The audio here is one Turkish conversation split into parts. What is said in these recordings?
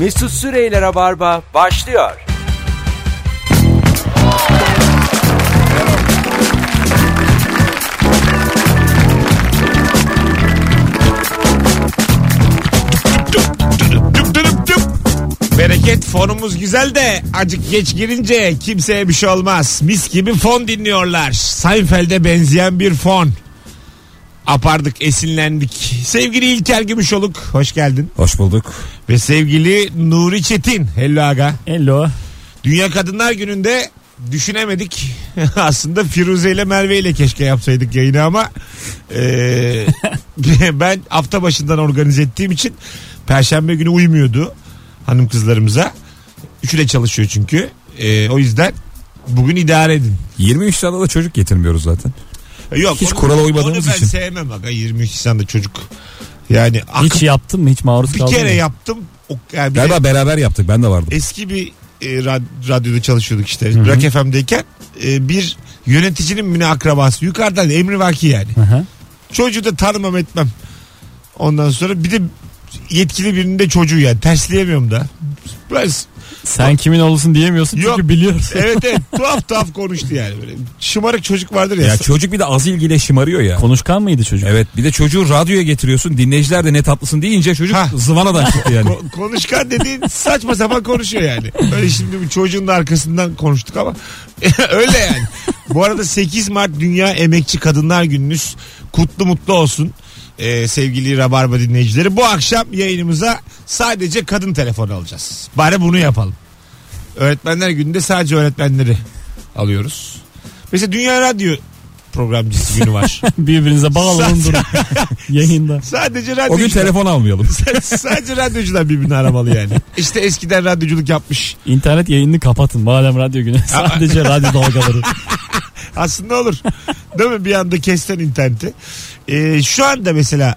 Mesut Süreyler'e barba başlıyor. Bereket fonumuz güzel de acık geç girince kimseye bir şey olmaz. Mis gibi fon dinliyorlar. Seinfeld'e benzeyen bir fon. Apardık, esinlendik. Sevgili İlker Gümüşoluk, hoş geldin. Hoş bulduk. Ve sevgili Nuri Çetin, hello aga. Hello. Dünya Kadınlar Günü'nde düşünemedik. Aslında Firuze ile Merve ile keşke yapsaydık yayını ama eee, ben hafta başından organize ettiğim için Perşembe günü uymuyordu hanım kızlarımıza. Üçü de çalışıyor çünkü. Eee, o yüzden bugün idare edin. 23 tane da çocuk getirmiyoruz zaten. Yok, Hiç onu- kurala uymadığımız onu ben için. sevmem aga 23 Nisan'da çocuk. Yani Hiç akıp- yaptın mı? Hiç maruz bir kere yaptım. O, yani bir de- Galiba beraber yaptık ben de vardım. eski bir e, rad- radyoda çalışıyorduk işte. Rock FM'deyken e, bir yöneticinin müne akrabası. Yukarıdan emri vaki yani. Hı hı. Çocuğu da tanımam etmem. Ondan sonra bir de yetkili birinin de çocuğu yani. Tersleyemiyorum da. Biraz, Sen kimin olursun diyemiyorsun çünkü Yok. biliyorsun. evet evet tuhaf tuhaf konuştu yani. Böyle şımarık çocuk vardır ya. Ya çocuk bir de az ilgiyle şımarıyor ya. Konuşkan mıydı çocuk? Evet bir de çocuğu radyoya getiriyorsun dinleyiciler de ne tatlısın deyince çocuk Ha. zıvanadan çıktı yani. Ko- konuşkan dediğin saçma sapan konuşuyor yani. Öyle şimdi bir çocuğun da arkasından konuştuk ama öyle yani. Bu arada 8 Mart Dünya Emekçi Kadınlar Gününüz kutlu mutlu olsun. Ee, sevgili Rabarba dinleyicileri. Bu akşam yayınımıza sadece kadın telefonu alacağız. Bari bunu yapalım. Öğretmenler gününde sadece öğretmenleri alıyoruz. Mesela Dünya Radyo programcısı günü var. Birbirinize bağlanın durun. Yayında. sadece O gün radyocular. telefon almayalım. sadece radyocular birbirini aramalı yani. İşte eskiden radyoculuk yapmış. İnternet yayınını kapatın. Madem radyo günü. Sadece radyo dalgaları. Aslında olur. Değil mi? Bir anda kesten interneti. Ee, şu anda mesela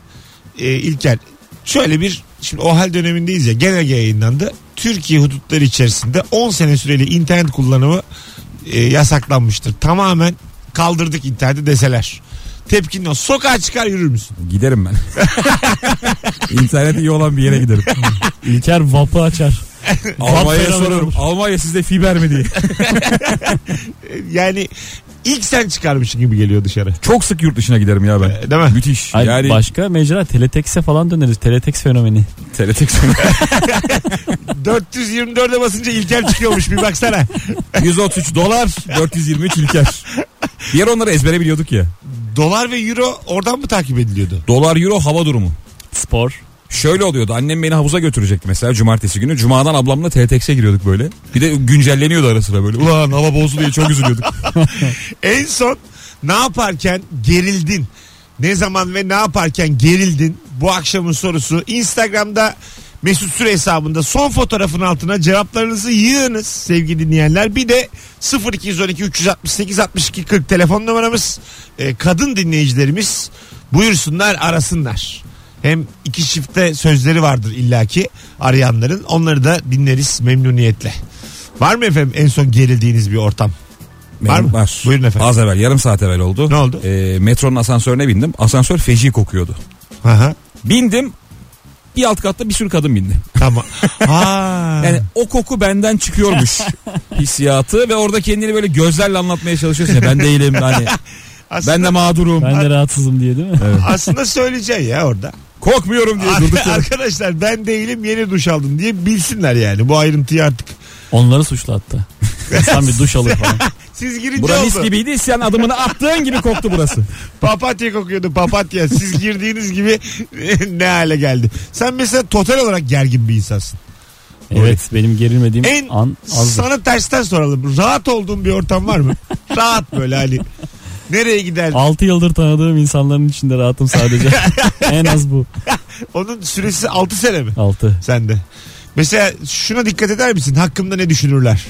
e, İlker şöyle bir şimdi o hal dönemindeyiz ya genelge yayınlandı. Türkiye hudutları içerisinde 10 sene süreli internet kullanımı e, yasaklanmıştır. Tamamen kaldırdık interneti deseler. Tepkin o. Sokağa çıkar yürür müsün? Giderim ben. İnternet iyi olan bir yere giderim. İlker vapı açar. Almanya'ya sorarım. Almanya sizde fiber mi diye. Yani ilk sen çıkarmışsın gibi geliyor dışarı. Çok sık yurt dışına giderim ya ben. E, Değil mi? Müthiş. Ay, yani Başka mecra teletekse falan döneriz. Teletex fenomeni. teletext 424'e basınca İlker çıkıyormuş bir baksana. 133 dolar 423 İlker. Bir yer onları ezbere biliyorduk ya. Dolar ve euro oradan mı takip ediliyordu? Dolar euro hava durumu. Spor. Şöyle oluyordu. Annem beni havuza götürecekti mesela cumartesi günü. Cumadan ablamla TTX'e giriyorduk böyle. Bir de güncelleniyordu ara sıra böyle. Ulan hava bozdu diye çok üzülüyorduk. En son ne yaparken gerildin? Ne zaman ve ne yaparken gerildin? Bu akşamın sorusu Instagram'da Mesut Süre hesabında son fotoğrafın altına cevaplarınızı yığınız sevgili dinleyenler. Bir de 0212 368 62 40 telefon numaramız. Ee, kadın dinleyicilerimiz buyursunlar arasınlar. Hem iki çifte sözleri vardır illaki arayanların. Onları da dinleriz memnuniyetle. Var mı efendim en son gerildiğiniz bir ortam? Var mı? Var. Buyurun efendim. Az evvel yarım saat evvel oldu. Ne oldu? Ee, metronun asansörüne bindim. Asansör feci kokuyordu. Aha. Bindim. Bir alt katta bir sürü kadın bindi. Tamam. Ha. Yani o koku benden çıkıyormuş hissiyatı ve orada kendini böyle gözlerle anlatmaya çalışıyorsun ya ben değilim hani aslında, ben de mağdurum. Ben de rahatsızım diye değil mi? aslında söyleyeceksin ya orada. Korkmuyorum diye durduk yere. Arkadaşlar ben değilim yeni duş aldım diye bilsinler yani bu ayrıntıyı artık. Onları suçlu hatta. İnsan bir duş alır falan. Siz girince Bura mis oldu. gibiydi sen adımını attığın gibi koktu burası. Papatya kokuyordu papatya. Siz girdiğiniz gibi ne hale geldi. Sen mesela total olarak gergin bir insansın. Evet benim gerilmediğim En an azdır. sana tersten soralım. Rahat olduğun bir ortam var mı? Rahat böyle hani. Nereye gider? 6 yıldır tanıdığım insanların içinde rahatım sadece. En az bu. Onun süresi 6 sene mi? 6. Sende. Mesela şuna dikkat eder misin? Hakkımda ne düşünürler?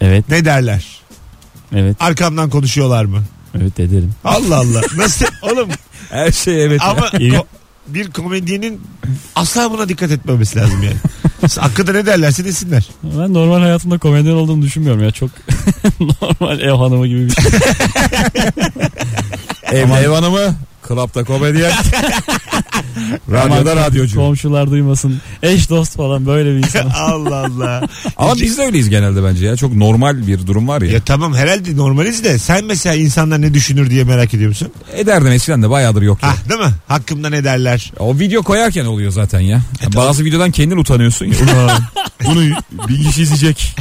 Evet. Ne derler? Evet. Arkamdan konuşuyorlar mı? Evet ederim. Allah Allah. Nasıl? Oğlum Her şey evet. ama ko- bir komedyenin asla buna dikkat etmemesi lazım yani. Hakkında ne derlerse desinler. Ben normal hayatımda komedyen olduğunu düşünmüyorum ya. Çok normal ev hanımı gibi bir şey. Ev, ev hanımı, klapta komedyen. Radyoda radyocu. Komşular duymasın. Eş dost falan böyle bir insan. Allah Allah. Ama biz de öyleyiz genelde bence ya. Çok normal bir durum var ya. Ya tamam herhalde normaliz de sen mesela insanlar ne düşünür diye merak ediyor musun? Ederdim eskiden de bayağıdır yok ya. Ah değil mi? Hakkımda ne derler? O video koyarken oluyor zaten ya. Bazı videodan kendin utanıyorsun ya. Ulan bunu bir kişi izleyecek.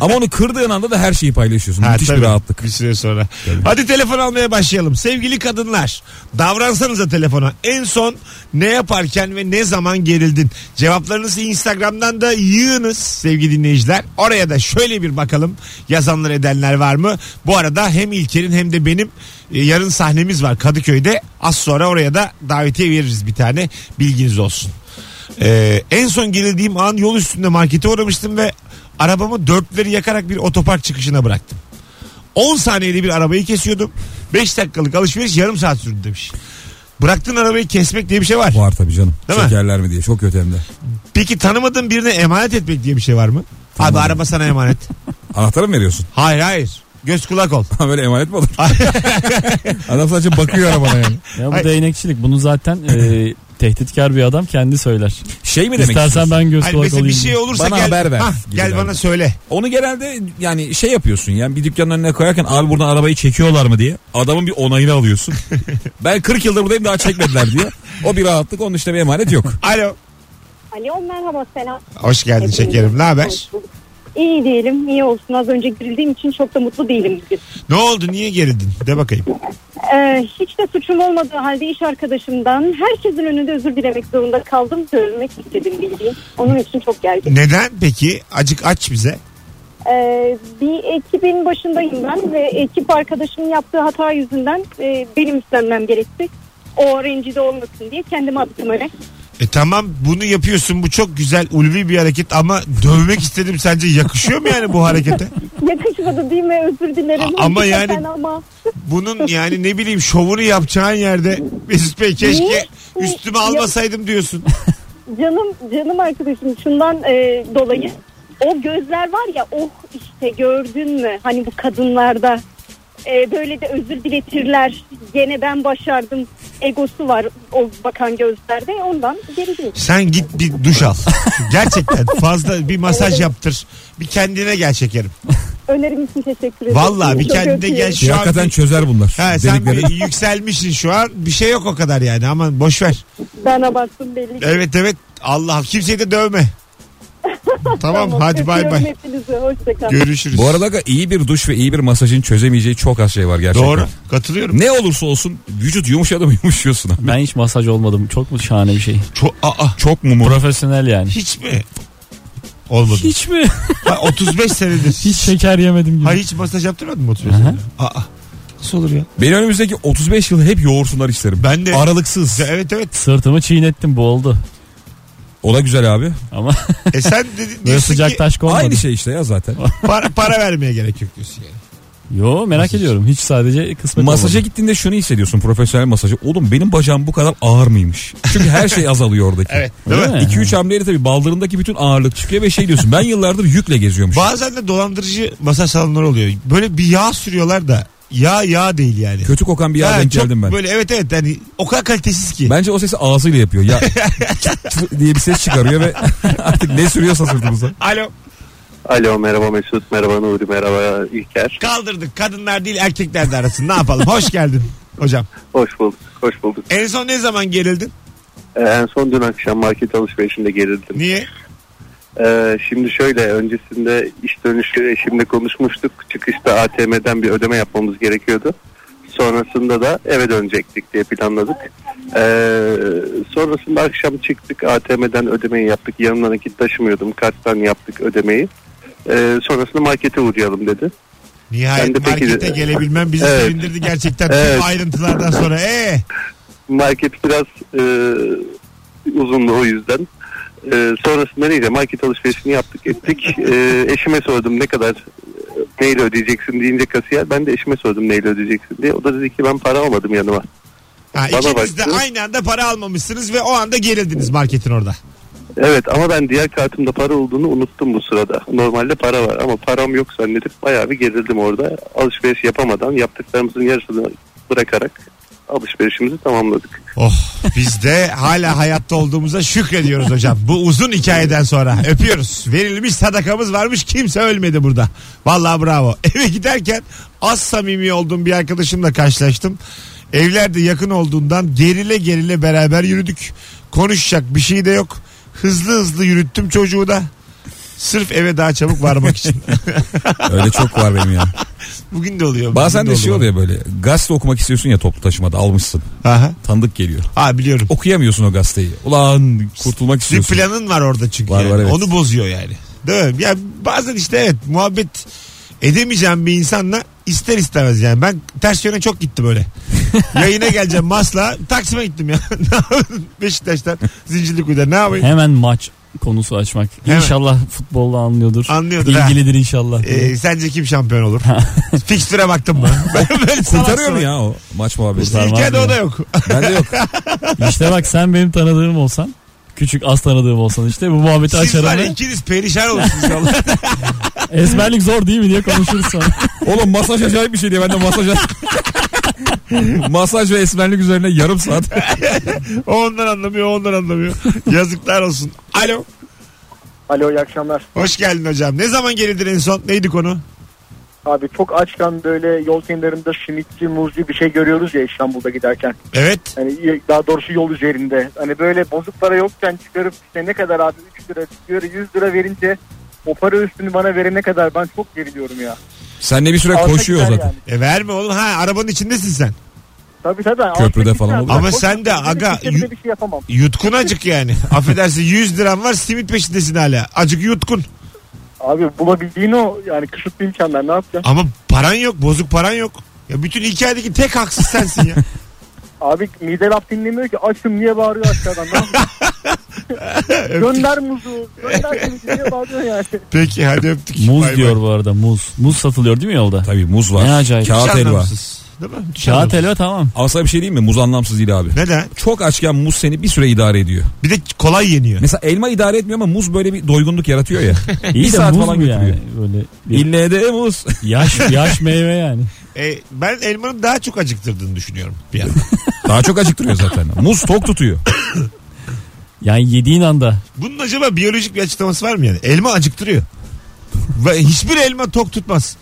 Ama onu kırdığın anda da her şeyi paylaşıyorsun. Ha, Müthiş tabii. bir rahatlık. Bir süre sonra. Hadi telefon almaya başlayalım. Sevgili kadınlar davransanıza telefona. En son ne yaparken ve ne zaman gerildin? Cevaplarınızı Instagram'dan da yığınız sevgili dinleyiciler. Oraya da şöyle bir bakalım yazanlar edenler var mı? Bu arada hem İlker'in hem de benim e, yarın sahnemiz var Kadıköy'de. Az sonra oraya da davetiye veririz bir tane. Bilginiz olsun. Ee, en son gerildiğim an yol üstünde markete uğramıştım ve arabamı dörtleri yakarak bir otopark çıkışına bıraktım. 10 saniyede bir arabayı kesiyordum. 5 dakikalık alışveriş yarım saat sürdü demiş. Bıraktığın arabayı kesmek diye bir şey var. Var tabii canım. Değil mi? Çekerler mi diye. Çok kötü hem de. Peki tanımadığın birine emanet etmek diye bir şey var mı? Abi araba sana emanet. Anahtarı mı veriyorsun? hayır hayır. Göz kulak ol. Böyle emanet mi olur? Adam sadece bakıyor arabana yani. Ya bu değnekçilik. Bunu zaten e, tehditkar bir adam kendi söyler. Şey mi demek İstersen istiyorsun? ben göz Hayır, kulak mesela olayım. bir şey olursa Bana gel, haber ver Hah, gibi gel bana söyle. Onu genelde yani şey yapıyorsun yani bir dükkanın önüne koyarken abi buradan arabayı çekiyorlar mı diye adamın bir onayını alıyorsun. ben 40 yıldır buradayım daha çekmediler diye. O bir rahatlık onun işte bir emanet yok. Alo. Alo merhaba selam. Hoş geldin şekerim. Ne haber? Hoş bulduk. İyi diyelim iyi olsun az önce girildiğim için çok da mutlu değilim bugün. Ne oldu? Niye gerildin? De bakayım. Ee, hiç de suçum olmadığı halde iş arkadaşımdan herkesin önünde özür dilemek zorunda kaldım. Söylemek istedim bildiğin. Onun için çok gergin. Neden peki? Acık aç bize. Ee, bir ekibin başındayım ben ve ekip arkadaşımın yaptığı hata yüzünden e, benim üstlenmem gerekti. O rencide olmasın diye kendime attım öyle. E tamam bunu yapıyorsun bu çok güzel ulvi bir hareket ama dövmek istedim sence yakışıyor mu yani bu harekete? Yakışmadı değil mi özür dilerim. A- ama Hakikaten yani- ama. Bunun yani ne bileyim şovunu yapacağın yerde Mesut Bey keşke üstüme almasaydım diyorsun. Canım canım arkadaşım şundan e, dolayı o gözler var ya oh işte gördün mü hani bu kadınlarda e, böyle de özür diletirler gene ben başardım egosu var o bakan gözlerde ondan geri değil. Sen git bir duş al. Gerçekten fazla bir masaj yaptır. Bir kendine gel şekerim. Önerim için teşekkür ederim. Vallahi bir Çok kendine öpüyorum. gel. Şu an hakikaten çözer bunlar. Ha, sen bir yükselmişsin şu an. Bir şey yok o kadar yani ama boş ver. Ben abarttım belli. ki. Evet evet. Allah kimseyi de dövme. tamam, hadi bay öpüyorum bay. hepinizi hoşçakalın. Görüşürüz. Bu arada da iyi bir duş ve iyi bir masajın çözemeyeceği çok az şey var gerçekten. Doğru. Katılıyorum. Ne olursa olsun vücut yumuşadı mı yumuşuyorsun abi. Ben hiç masaj olmadım. Çok mu şahane bir şey. Çok, aa, Çok mu mu? Profesyonel yani. hiç mi? Olmadı. Hiç mi? Ha, 35 senedir. Hiç şeker yemedim gibi. Ha hiç masaj yaptırmadın mı 35 Aha. senedir? Aa. Nasıl olur ya? Beni önümüzdeki 35 yıl hep yoğursunlar isterim. Ben de. Aralıksız. Evet evet. Sırtımı çiğnettim bu oldu. O da güzel abi. Ama E sen dedi, böyle diyorsun sıcak ki taş konmadı. Aynı şey işte ya zaten. para, para vermeye gerek yok diyorsun yani. Yo merak ediyorum. Hiç sadece kısmet Masaja olmadı. gittiğinde şunu hissediyorsun profesyonel masajı. Oğlum benim bacağım bu kadar ağır mıymış? Çünkü her şey azalıyor oradaki. Evet. Değil Öyle mi? mi? 2-3 hamleyle tabii baldırındaki bütün ağırlık çıkıyor ve şey diyorsun ben yıllardır yükle geziyormuş. Bazen de dolandırıcı masaj salonları oluyor. Böyle bir yağ sürüyorlar da yağ yağ değil yani. Kötü kokan bir yağ Ha, denk çok geldim ben. Böyle evet evet yani o kadar kalitesiz ki. Bence o sesi ağzıyla yapıyor. Ya diye bir ses çıkarıyor ve artık ne sürüyorsa sırtımıza. Alo. Alo merhaba Mesut, merhaba Nuri, merhaba İlker. Kaldırdık kadınlar değil erkekler de arasın. Ne yapalım? Hoş geldin hocam. Hoş bulduk, hoş bulduk. En son ne zaman gerildin? Ee, en son dün akşam market alışverişinde gerildim. Niye? Ee, şimdi şöyle, öncesinde iş dönüşü eşimle konuşmuştuk. Çıkışta ATM'den bir ödeme yapmamız gerekiyordu. Sonrasında da eve dönecektik diye planladık. Ee, sonrasında akşam çıktık ATM'den ödemeyi yaptık. Yanımda nakit taşımıyordum. Karttan yaptık ödemeyi. Ee, sonrasında markete uğrayalım dedi. Nihayet de peki- markete gelebilmem bizi Evet. sevindirdi gerçekten. Evet. Tüm ayrıntılardan sonra. Ee, Market biraz e, uzundu o yüzden. E, sonrasında neyse market alışverişini yaptık ettik. E, eşime sordum ne kadar e, neyle ödeyeceksin deyince kasiyer ben de eşime sordum neyle ödeyeceksin diye. O da dedi ki ben para almadım yanıma. ha, Bana ikiniz de baktı. aynı anda para almamışsınız ve o anda gerildiniz marketin orada. Evet ama ben diğer kartımda para olduğunu unuttum bu sırada. Normalde para var ama param yok zannedip bayağı bir gerildim orada. Alışveriş yapamadan yaptıklarımızın yarısını bırakarak alışverişimizi tamamladık. Oh biz de hala hayatta olduğumuza şükrediyoruz hocam. Bu uzun hikayeden sonra öpüyoruz. Verilmiş sadakamız varmış kimse ölmedi burada. Vallahi bravo. Eve giderken az samimi olduğum bir arkadaşımla karşılaştım. Evlerde yakın olduğundan gerile gerile beraber yürüdük. Konuşacak bir şey de yok. Hızlı hızlı yürüttüm çocuğu da. Sırf eve daha çabuk varmak için. Öyle çok var benim ya. Bugün de oluyor. Bazen bugün de şey oluyor böyle. Gazete okumak istiyorsun ya toplu taşımada almışsın. Aha. Tanıdık geliyor. Ha biliyorum. Okuyamıyorsun o gazeteyi. Ulan kurtulmak Bir istiyorsun. planın var orada çünkü. Var, yani. var, evet. Onu bozuyor yani. Değil mi? Ya bazen işte evet muhabbet edemeyeceğim bir insanla ister istemez yani. Ben ters yöne çok gittim öyle. Yayına geleceğim Masla. Taksim'e gittim ya. Ne yapayım? Beşiktaş'tan Zincirlikuyu'da ne yapayım? Hemen maç konusu açmak. Hemen. İnşallah futbolda anlıyordur. Anlıyordur, ha. İlgilidir inşallah. Ee, sence kim şampiyon olur? Fikstüre baktım mı? Ben böyle Kurtarıyor mu ya o maç muhabbeti? İlker'de o da yok. Bende yok. işte bak sen benim tanıdığım olsan. Küçük az tanıdığım olsan işte bu muhabbeti Siz açarım var ya ve ikiniz perişan olursunuz inşallah. ezberlik zor değil mi diye konuşuruz sonra. Oğlum masaj acayip bir şey diye ben de masaj Masaj ve esmerlik üzerine yarım saat. o ondan anlamıyor, o ondan anlamıyor. Yazıklar olsun. Alo. Alo iyi akşamlar. Hoş geldin hocam. Ne zaman gelindin en son? Neydi konu? Abi çok açken böyle yol kenarında simitçi, muzcu bir şey görüyoruz ya İstanbul'da giderken. Evet. Hani daha doğrusu yol üzerinde. Hani böyle bozuk para yokken çıkarıp işte ne kadar abi 3 lira çıkıyor 100 lira verince o para üstünü bana verene kadar ben çok geriliyorum ya. Seninle bir süre Alsa koşuyor zaten. yani. E verme oğlum. Ha arabanın içindesin sen. Tabii tabii. Köprüde falan olur. Ama koşup sen de aga, bir şey yapamam. Yutkun acık yani. Affedersin 100 liran var simit peşindesin hala. Acık yutkun. Abi bulabildiğin o yani kısıtlı imkanlar ne yapacaksın? Ama paran yok. Bozuk paran yok. Ya bütün hikayedeki tek haksız sensin ya. Abi mide laf dinlemiyor ki açım niye bağırıyor aşağıdan ne gönder muzu gönder simiti diye bağırıyor yani. Peki hadi öptük. Muz Bay bay. diyor bu arada muz. Muz satılıyor değil mi yolda? Tabii muz var. Ne acayip. Kağıt helva. anlamsız. Değil mi? Kağıt anlamsız. helva tamam. Ama sana bir şey diyeyim mi? Muz anlamsız değil abi. Neden? Çok açken muz seni bir süre idare ediyor. Bir de kolay yeniyor. Mesela elma idare etmiyor ama muz böyle bir doygunluk yaratıyor ya. İyi bir de saat muz falan mu götürüyor. yani? Böyle bir İlle de muz. yaş yaş meyve yani. E, ben elmanın daha çok acıktırdığını düşünüyorum bir yandan. Daha çok acıktırıyor zaten. Muz tok tutuyor. Yani yediğin anda Bunun acaba biyolojik bir açıklaması var mı yani? Elma acıktırıyor. Ve hiçbir elma tok tutmaz.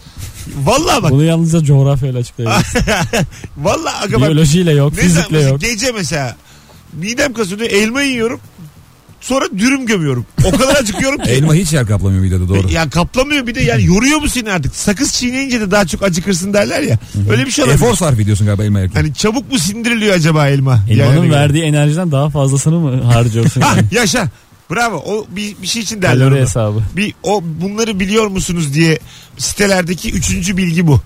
Vallahi bak. bunu yalnızca coğrafyayla açıklayabiliriz. Vallahi aga bak. Biyolojiyle yok, Ne zaman fizikle yok. gece mesela midem kasıyor elma yiyorum. Sonra dürüm gömüyorum. O kadar acıkıyorum ki. Elma hiç yer kaplamıyor midede doğru. Ya kaplamıyor bir de yani yoruyor mu seni artık? Sakız çiğneyince de daha çok acıkırsın derler ya. Öyle bir şey olabilir. Efor sarf ediyorsun galiba elma yerken. Hani çabuk mu sindiriliyor acaba elma? Elmanın Yani- verdiği enerjiden daha fazlasını mı harcıyorsun? Ha yani? yaşa. Bravo. O bir, bir şey için derler. Kalori onu. hesabı. Bir o bunları biliyor musunuz diye sitelerdeki üçüncü bilgi bu.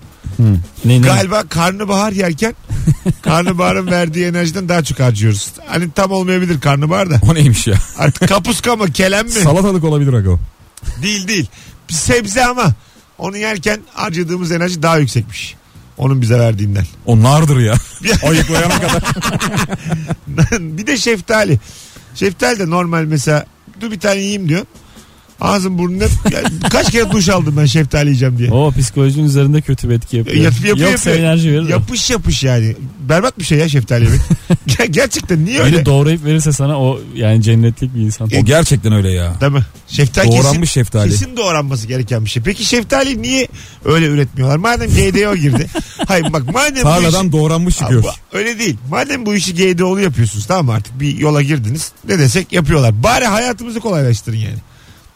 Ne, ne? Galiba karnabahar yerken karnabaharın verdiği enerjiden daha çok harcıyoruz. Hani tam olmayabilir karnabahar da. O neymiş ya? Artık kapuska mı kelem mi? Salatalık olabilir aga o. Değil değil. Bir sebze ama onu yerken harcadığımız enerji daha yüksekmiş. Onun bize verdiğinden. O nardır ya. Ayıklayana kadar. bir de şeftali. Şeftali de normal mesela dur bir tane yiyeyim diyor. Ağzım burnum hep yani kaç kere duş aldım ben şeftali yiyeceğim diye. O psikolojinin üzerinde kötü bir etki yapıyor. Yap- yapıyor, Yoksa yapıyor. enerji verir. Yapış yapış yani. Berbat bir şey ya şeftali yemek. Ger- Gerçekten niye öyle? Biri doğrayıp verirse sana o yani cennetlik bir insan. O gerçekten öyle ya. Değil mi? Şeftali kesin, Doğranmış şeftali. kesin doğranması gereken bir şey. Peki şeftali niye öyle üretmiyorlar? Madem GDO girdi. Hayır bak madem bu işi- Tarladan doğranmış çıkıyor. Abi, öyle değil. Madem bu işi GDO'lu yapıyorsunuz tamam mı artık bir yola girdiniz. Ne desek yapıyorlar. Bari hayatımızı kolaylaştırın yani.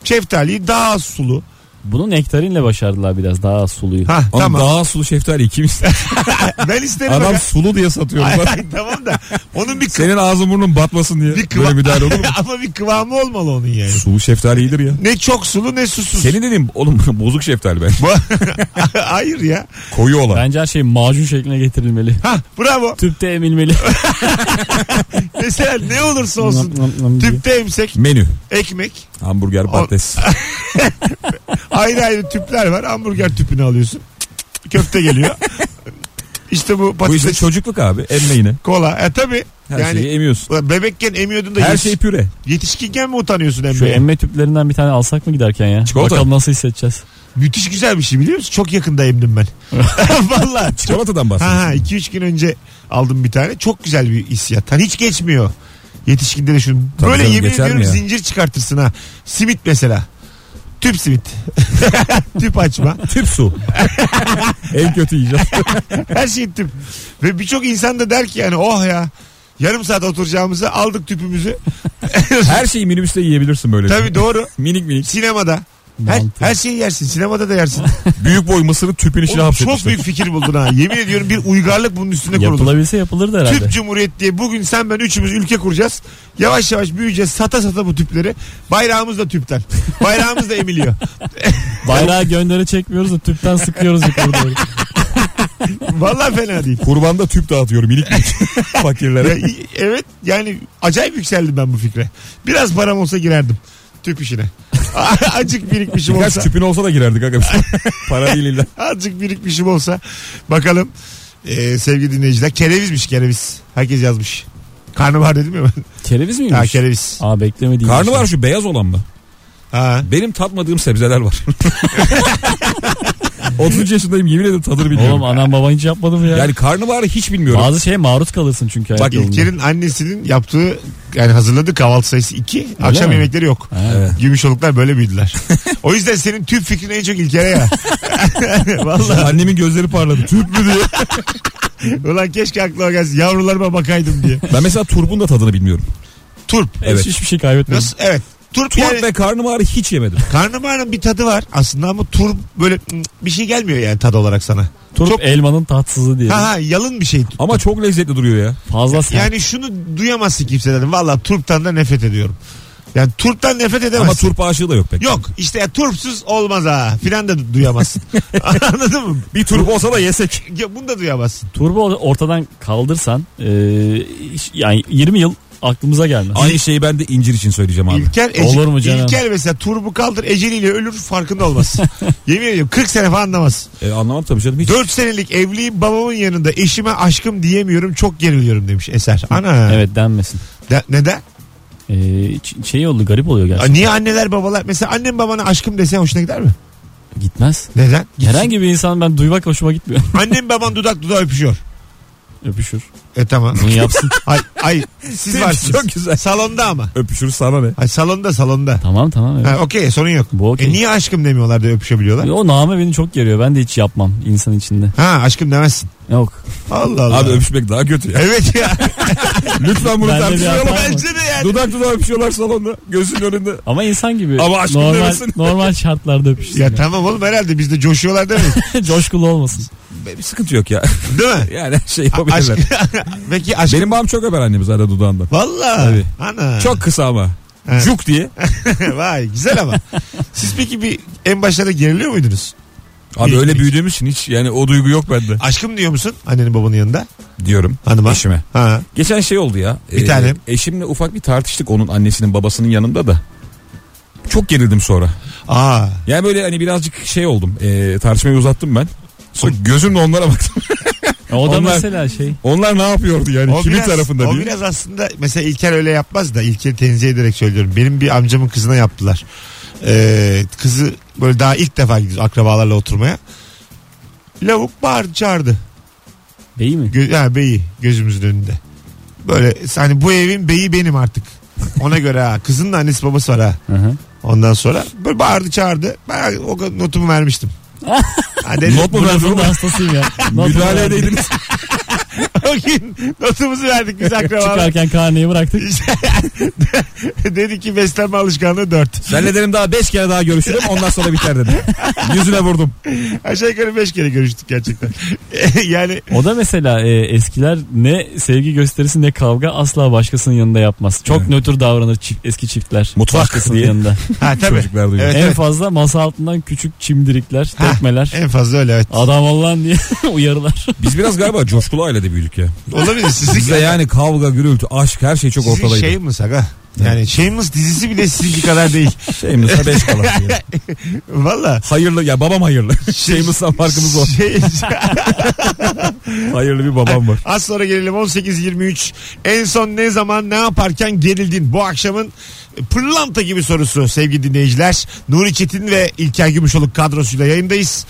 Şeftaliyi daha az sulu. Bunu nektarinle başardılar biraz daha suluyu. Ha Oğlum tamam. daha sulu şeftali kim ister? ben isterim. Adam aga. sulu diye satıyor. Ay, ay, tamam da onun bir, Senin ağzın burnun batmasın diye. bir Böyle müdahale olur mu? Ama bir kıvamı olmalı onun yani. Sulu şeftali iyidir ya. Ne çok sulu ne susuz. Senin dediğin oğlum bozuk şeftali ben. Hayır ya. Koyu olan. Bence her şey macun şekline getirilmeli. Ha bravo. Tüpte emilmeli. Mesela ne olursa olsun. Tüpte emsek, Menü. ekmek. Hamburger patates. Ayrı ayrı tüpler var. Hamburger tüpünü alıyorsun. Köfte geliyor. İşte bu Bu patates, işte çocukluk abi. Emme yine. kola. E tabi. Her yani şeyi emiyorsun. ulan bebekken emiyordun da Her yetiş- şey püre. yetişkinken mi utanıyorsun Şu emmeye? emme tüplerinden bir tane alsak mı giderken ya? Çikolata. Bakalım nasıl hissedeceğiz. Müthiş güzel bir şey biliyor musun? Çok yakında emdim ben. Vallahi. Çikolatadan Ha bahsediyorsun. ha 2-3 gün önce aldım bir tane. Çok güzel bir hissiyat. Hani hiç geçmiyor. Yetişkinde de şunu. Tabii Böyle canım, yemin geçer mi ediyorum ya? zincir çıkartırsın ha. Simit mesela. Tüp simit. tüp açma. Tüp su. en kötü icat. Her şey tüp. Ve birçok insan da der ki yani oh ya. Yarım saat oturacağımızı aldık tüpümüzü. Her şeyi minibüste yiyebilirsin böyle. Tabii doğru. Minik minik. Sinemada. Her, her şeyi yersin. Sinemada da yersin. Büyük boy mısırı tüpün içine Oğlum, çok hapsetmişler. büyük fikir buldun ha. Yemin ediyorum bir uygarlık bunun üstüne kurulur. Yapılabilse yapılırdı herhalde. Tüp Cumhuriyet diye bugün sen ben üçümüz ülke kuracağız. Yavaş yavaş büyüyeceğiz. Sata sata bu tüpleri. Bayrağımız da tüpten. Bayrağımız da emiliyor. Bayrağı gönderi çekmiyoruz da tüpten sıkıyoruz yukarı doğru. Vallahi fena değil. Kurbanda tüp dağıtıyorum minik minik Ya, fakirlere. i- evet yani acayip yükseldim ben bu fikre. Biraz param olsa girerdim. Tüp işine. Acık birikmişim Birkaç olsa. tüpün olsa da girerdik aga. Para değil illa. Azıcık birikmişim olsa. Bakalım ee, sevgili dinleyiciler. Kerevizmiş kereviz. Herkes yazmış. Karnabahar dedim ya ben. Kereviz miymiş? Ha kereviz. Aa beklemediğim. Karnı var şu beyaz olan mı? Ha. Benim tatmadığım sebzeler var. 33 yaşındayım yemin ederim tadını bilmiyorum. Oğlum anam baban hiç yapmadı mı ya? Yani karnabaharı hiç bilmiyorum. Bazı şeye maruz kalırsın çünkü hayat Bak yolunda. İlker'in annesinin yaptığı yani hazırladığı kahvaltı sayısı 2. Akşam mi? yemekleri yok. Ha. Evet. Gümüşoluklar böyle büyüdüler. o yüzden senin tüp fikrin en çok İlker'e ya. Vallahi. Annemin gözleri parladı. Tüp mü diye. Ulan keşke aklıma gelsin. Yavrularıma bakaydım diye. Ben mesela turpun da tadını bilmiyorum. Turp. Evet. Hiç, hiçbir şey kaybetmedim. Nasıl? Evet. Turp, Turp yani ve karnabaharı hiç yemedim. karnabaharın bir tadı var aslında ama turp böyle bir şey gelmiyor yani tadı olarak sana. Turp Çok- elmanın tatsızı diye. Ha ha yalın bir şey. Ama çok lezzetli duruyor ya. Fazla sert. Yani şunu duyamazsın kimseden. Valla turptan da nefret ediyorum. Yani turptan nefret Ama edemezsin. turp aşığı da yok pek. Yok işte ya turpsuz olmaz ha filan da duyamazsın. Anladın mı? Bir turp olsa da yesek. Ya bunu da duyamazsın. Turbo ortadan kaldırsan e, yani 20 yıl aklımıza gelmez. Aynı şeyi ben de incir için söyleyeceğim abi. İlker, Ece- Olur mu canım? İlker mesela turbu kaldır eceliyle ölür farkında olmaz. Yemin ediyorum 40 sene falan anlamaz. E, anlamam tabii canım. Hiç. 4 senelik evliyim babamın yanında eşime aşkım diyemiyorum çok geriliyorum demiş Eser. Ana. Evet denmesin. De- neden? E, ç- şey oldu garip oluyor gerçekten. Niye anneler babalar mesela annem babana aşkım desen hoşuna gider mi? Gitmez. Neden? Gitsin. Herhangi bir insan ben duymak hoşuma gitmiyor. Annem baban dudak dudağa öpüşüyor. Öpüşür. E tamam. Bunu yapsın. ay, ay siz varsınız. çok güzel. Salonda ama. Öpüşür sana ne? Ay salonda salonda. tamam tamam evet. Ha, okey sorun yok. Bu okey. E niye aşkım demiyorlar da öpüşebiliyorlar? O name beni çok geriyor. Ben de hiç yapmam insan içinde. Ha aşkım demezsin. Yok. Allah Allah. Abi öpüşmek daha kötü ya. Evet ya. Lütfen bunu tartışmayalım. Bence de yani. Dudak dudağa öpüşüyorlar salonda. Gözünün önünde. Ama insan gibi. Ama aşkım normal, demesin. normal şartlarda öpüşsün. Ya tamam oğlum herhalde bizde coşuyorlar değil mi? Coşkulu olmasın. Bir sıkıntı yok ya. Değil mi? Yani şey Aşk... Peki aşk... Benim babam çok öper annemi zaten dudağından. Valla. Tabii. Ana. Çok kısa ama. Evet. Juk diye. Vay güzel ama. Siz peki bir en başlarda geriliyor muydunuz? Abi İlk- öyle ilk. büyüdüğümüz için hiç yani o duygu yok bende. Aşkım diyor musun annenin babanın yanında? Diyorum. Hanıma. Eşime. Ha. Geçen şey oldu ya. Bir tanem. Eşimle ufak bir tartıştık onun annesinin babasının yanında da. Çok gerildim sonra. Aa. Yani böyle hani birazcık şey oldum. E, tartışmayı uzattım ben. Sonra gözümle onlara baktım. O da Onlar- mesela şey. Onlar ne yapıyordu yani? O Kimin biraz, tarafında o diye. biraz aslında mesela İlker öyle yapmaz da İlker'i tenzih ederek söylüyorum. Benim bir amcamın kızına yaptılar. Ee, kızı böyle daha ilk defa gidiyor akrabalarla oturmaya. Lavuk bağırdı çağırdı. Değil mi? Gö- ha, beyi gözümüzün önünde. Böyle hani bu evin beyi benim artık. Ona göre ha. Kızın da annesi babası var ha. Hı hı. Ondan sonra böyle bağırdı çağırdı. Ben o notumu vermiştim. Ha, dedim, Not mu bu verdin notumu- Bunun da hastasıyım ya. Not Müdahale verdim. edeydiniz. o gün notumuzu verdik biz akrabalar. Çıkarken karneyi bıraktık. Dedi ki beslenme alışkanlığı 4. Senle dedim daha 5 kere daha görüşürüm ondan sonra biter dedim. Yüzüne vurdum. Aşağı yukarı 5 kere görüştük gerçekten. yani O da mesela e, eskiler ne sevgi gösterisi ne kavga asla başkasının yanında yapmaz. Çok Evet. nötr davranır çift, eski çiftler. Mutfak başkasının diye. yanında. ha tabii. Çocuklar duyuyor. Evet, en evet. fazla masa altından küçük çimdirikler, Ha, tekmeler. En fazla öyle evet. Adam ol lan diye uyarılar. Biz biraz galiba coşkulu ailede büyüdük yok ya. Olabilir. Sizin, Bizde yani kavga, gürültü, aşk her şey çok sizin ortadaydı. Shameless aga. Yani Shameless dizisi bile sizinki kadar değil. Şey mesela beş kala. diye. Valla. Hayırlı ya babam hayırlı. Şeyimizden farkımız o. Şey, Hayırlı bir babam var. az sonra gelelim 18.23. En son ne zaman ne yaparken gerildin? Bu akşamın pırlanta gibi sorusu sevgili dinleyiciler. Nuri Çetin ve İlker Gümüşoluk kadrosuyla yayındayız.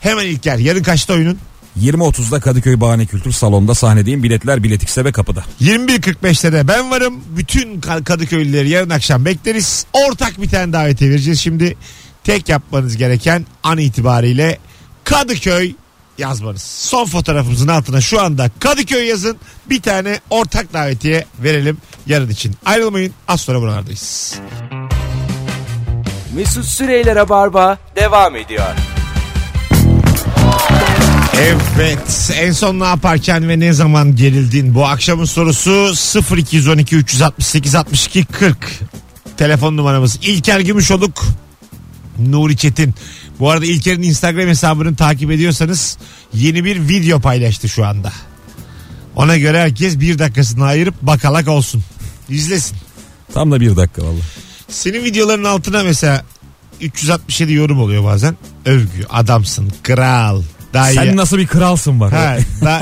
Hemen İlker yarın kaçta oyunun? 20.30'da Kadıköy Bahane Kültür Salonu'nda sahnedeyim. Biletler Biletix'te ve kapıda. 21.45'te de ben varım. Bütün Ka- Kadıköylüleri yarın akşam bekleriz. Ortak bir tane davetiye vereceğiz. Şimdi tek yapmanız gereken an itibariyle Kadıköy yazmanız. Son fotoğrafımızın altına şu anda Kadıköy yazın. Bir tane ortak davetiye verelim yarın için. Ayrılmayın. Az sonra buralardayız. Mesut Süreyler'e barba devam ediyor. Evet en son ne yaparken ve ne zaman gerildin? Bu akşamın sorusu 0212 368 62 40 telefon numaramız. İlker Gümüşoluk Nuri Çetin. Bu arada İlker'in Instagram hesabını takip ediyorsanız yeni bir video paylaştı şu anda. Ona göre herkes bir dakikasını ayırıp bakalak olsun. İzlesin. Tam da bir dakika valla. senin videoların altına mesela 367 yorum oluyor bazen. Övgü adamsın kral daha iyi Sen nasıl bir kralsın var. Ha, daha,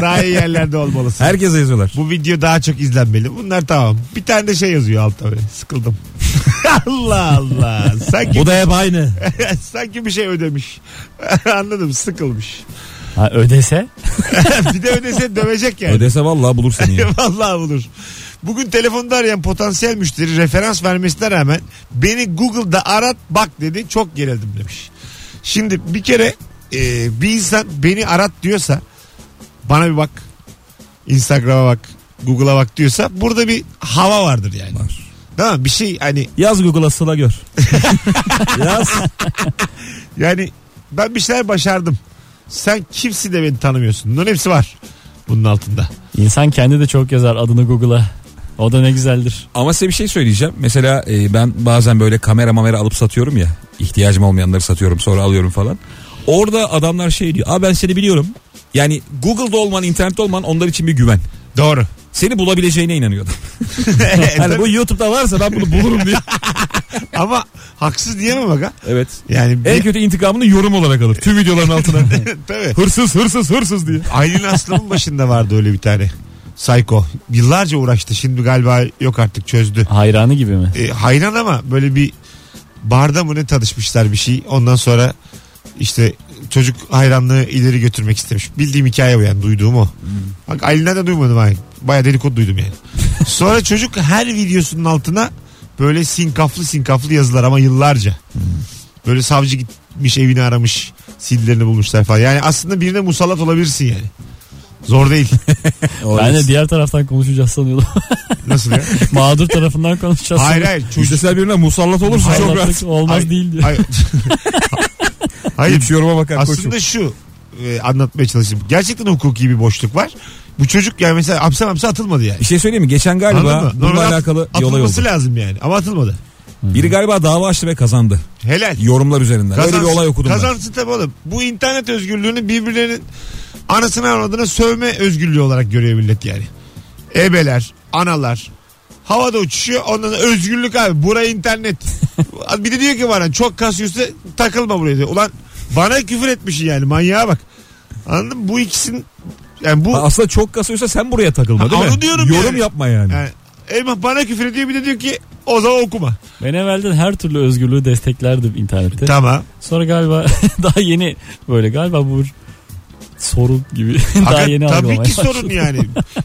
daha iyi yerlerde olmalısın. Herkese yazıyorlar. Bu video daha çok izlenmeli. Bunlar tamam. Bir tane de şey yazıyor altta böyle. Sıkıldım. Allah Allah. Sanki, Bu da hep aynı. sanki bir şey ödemiş. Anladım sıkılmış. Ha, ödese bir de ödese dövecek yani. Ödese vallahi bulur seni ya. Vallahi bulur. Bugün telefonda arayan potansiyel müşteri referans vermesine rağmen beni Google'da arat bak dedi. Çok gerildim demiş. Şimdi bir kere e, bir insan beni arat diyorsa bana bir bak Instagram'a bak Google'a bak diyorsa burada bir hava vardır yani. Var. Değil mi? Bir şey hani Yaz Google'a sıla gör. Yaz. yani ben bir şeyler başardım. Sen kimsin de beni tanımıyorsun. Bunların hepsi var bunun altında. insan kendi de çok yazar adını Google'a. O da ne güzeldir. Ama size bir şey söyleyeceğim. Mesela e, ben bazen böyle kamera mamera alıp satıyorum ya. İhtiyacım olmayanları satıyorum sonra alıyorum falan. Orada adamlar şey diyor. Aa ben seni biliyorum. Yani Google'da olman, internette olman onlar için bir güven. Doğru. Seni bulabileceğine inanıyor adam. hani bu YouTube'da varsa ben bunu bulurum diye. Ama haksız diyemem aga. Evet. Yani En kötü intikamını yorum olarak alır. Tüm videoların altına. Tabii. hırsız hırsız hırsız diye. Aylin Aslan'ın başında vardı öyle bir tane. Psycho. Yıllarca uğraştı. Şimdi galiba yok artık çözdü. Hayranı gibi mi? E, hayran ama böyle bir barda mı ne tanışmışlar bir şey. Ondan sonra işte çocuk hayranlığı ileri götürmek istemiş. Bildiğim hikaye o yani duyduğum o. Bak Aylin'den de duymadım ay. Baya dedikodu duydum yani. Sonra çocuk her videosunun altına böyle sinkaflı sinkaflı yazılar ama yıllarca. Böyle savcı gitmiş evini aramış. CD'lerini bulmuşlar falan. Yani aslında birine musallat olabilirsin yani. Zor değil. Ben de diğer taraftan konuşacağız sanıyordum. Nasıl ya? Mağdur tarafından konuşacağız. hayır sanıyordum. hayır. Çocuk... Birine musallat olursa çok rahat. olmaz Hayır, değil diyor. Hayır. Hayır. Hiç yoruma bakar Aslında koçum. şu e, anlatmaya çalışayım. Gerçekten hukuki bir boşluk var. Bu çocuk yani mesela hapse hapse atılmadı yani. Bir şey söyleyeyim mi? Geçen galiba bununla Normalde alakalı bir olay atılması oldu. lazım yani ama atılmadı. Biri galiba dava açtı ve kazandı. Helal. Yorumlar üzerinden. Öyle bir olay okudum ben. Kazansın tabii oğlum. Bu internet özgürlüğünü birbirlerinin anasını avradına sövme özgürlüğü olarak görüyor millet yani. Ebeler, analar havada uçuşuyor ondan sonra özgürlük abi buraya internet. bir de diyor ki bana çok kasıyorsa takılma buraya diyor. Ulan bana küfür etmişsin yani manyağa bak. Anladın mı? Bu ikisinin yani bu Ha, Aslında çok kasıyorsa sen buraya takılma Ha, değil mi? onu diyorum Yorum yani. yapma yani. yani Elma bana küfür ediyor bir de diyor ki o zaman okuma. Ben evvelden her türlü özgürlüğü desteklerdim internette. Tamam. Sonra galiba daha yeni böyle galiba bu sorun gibi daha Hakikat- yeni tabii algılamaya ki sorun başladım. yani.